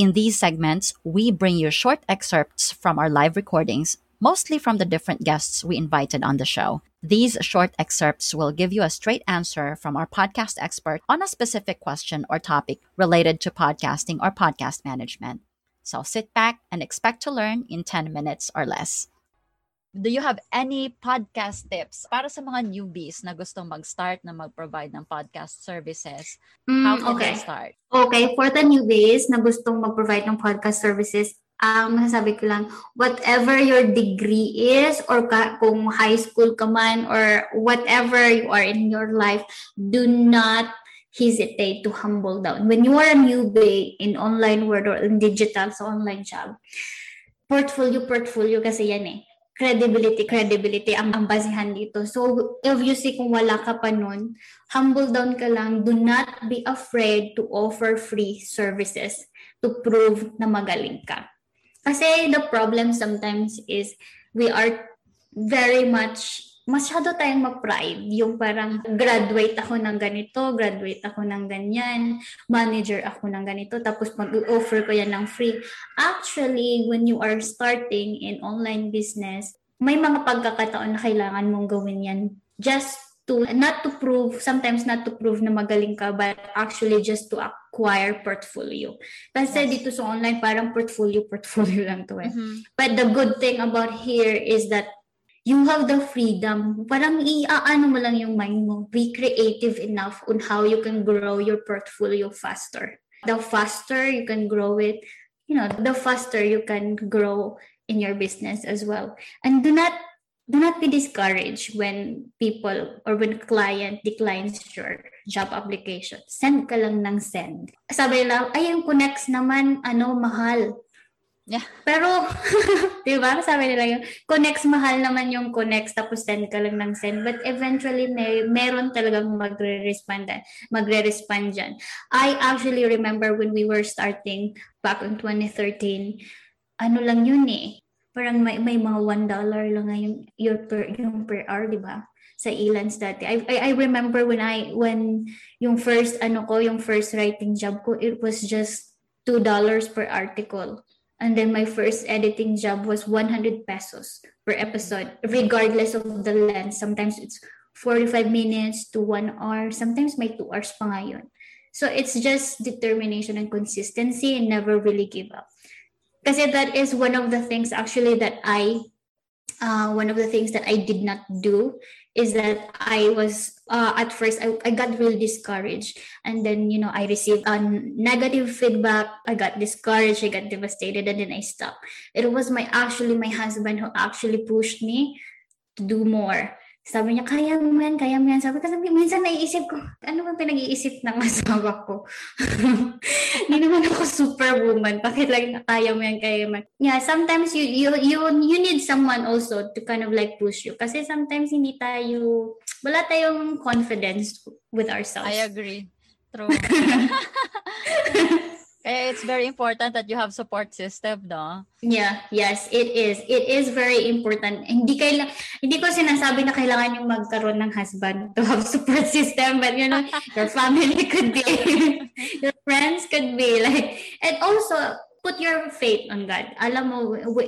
in these segments, we bring you short excerpts from our live recordings, mostly from the different guests we invited on the show. These short excerpts will give you a straight answer from our podcast expert on a specific question or topic related to podcasting or podcast management. So sit back and expect to learn in 10 minutes or less. Do you have any podcast tips para sa mga newbies na gustong mag-start na mag-provide ng podcast services? Mm, How can okay. they start? Okay, for the newbies na gustong mag-provide ng podcast services, ang um, masasabi ko lang, whatever your degree is or ka, kung high school ka man or whatever you are in your life, do not hesitate to humble down. When you are a newbie in online world or in digital, so online job, portfolio, portfolio kasi yan eh credibility, credibility ang, ang dito. So, obviously, kung wala ka pa nun, humble down ka lang. Do not be afraid to offer free services to prove na magaling ka. Kasi the problem sometimes is we are very much masyado tayong ma-pride. Yung parang graduate ako ng ganito, graduate ako ng ganyan, manager ako ng ganito, tapos mag-offer ko yan ng free. Actually, when you are starting in online business, may mga pagkakataon na kailangan mong gawin yan just to, not to prove, sometimes not to prove na magaling ka, but actually just to acquire portfolio. Kasi yes. dito sa online, parang portfolio, portfolio lang to eh. Mm-hmm. But the good thing about here is that you have the freedom. Parang iaano mo lang yung mind mo. Be creative enough on how you can grow your portfolio faster. The faster you can grow it, you know, the faster you can grow in your business as well. And do not do not be discouraged when people or when client declines your job application. Send ka lang ng send. Sabi lang, ay, yung connects naman, ano, mahal. Yeah. Pero, di ba? Sabi nila yung connects mahal naman yung connects tapos send ka lang ng send. But eventually, may, meron talagang magre-respond, magre-respond dyan. I actually remember when we were starting back in 2013, ano lang yun eh. Parang may, may mga $1 lang nga yung, yung, per, yung per hour, di ba? sa Elance dati. I, I, I remember when I, when yung first, ano ko, yung first writing job ko, it was just $2 per article. And then my first editing job was 100 pesos per episode, regardless of the length. Sometimes it's 45 minutes to one hour. Sometimes may two hours pa ngayon. So it's just determination and consistency and never really give up. Because that is one of the things actually that I, uh, one of the things that I did not do is that I was uh, at first I, I got really discouraged. And then you know I received a negative feedback. I got discouraged. I got devastated. And then I stopped. It was my actually my husband who actually pushed me to do more Sabi niya, kaya mo yan, kaya mo yan. Sabi ko, sabi, minsan naiisip ko, ano bang pinag-iisip ng asawa ko? Hindi naman ako superwoman. Bakit lang na kaya mo yan, kaya mo Yeah, sometimes you, you, you, you need someone also to kind of like push you. Kasi sometimes hindi tayo, wala tayong confidence with ourselves. I agree. True. Eh, it's very important that you have support system, no? Yeah, yes, it is. It is very important. Hindi kaila hindi ko sinasabi na kailangan yung magkaroon ng husband to have support system, but you know, your family could be, your friends could be like, and also put your faith on God. Alam mo,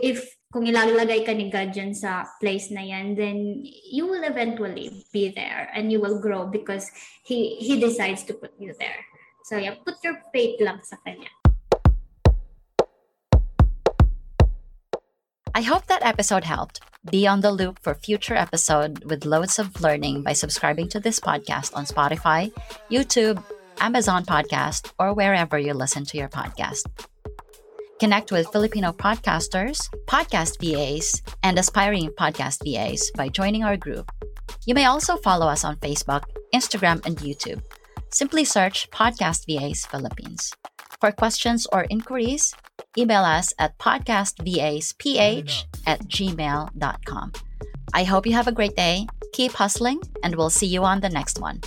if kung ilalagay ka ni God dyan sa place na yan, then you will eventually be there and you will grow because He He decides to put you there. So yeah, put your faith lang sa kanya. I hope that episode helped. Be on the loop for future episode with loads of learning by subscribing to this podcast on Spotify, YouTube, Amazon Podcast, or wherever you listen to your podcast. Connect with Filipino podcasters, podcast VAs, and aspiring podcast VAs by joining our group. You may also follow us on Facebook, Instagram, and YouTube. Simply search Podcast VAs Philippines. For questions or inquiries, email us at podcastvasph at gmail.com. I hope you have a great day, keep hustling, and we'll see you on the next one.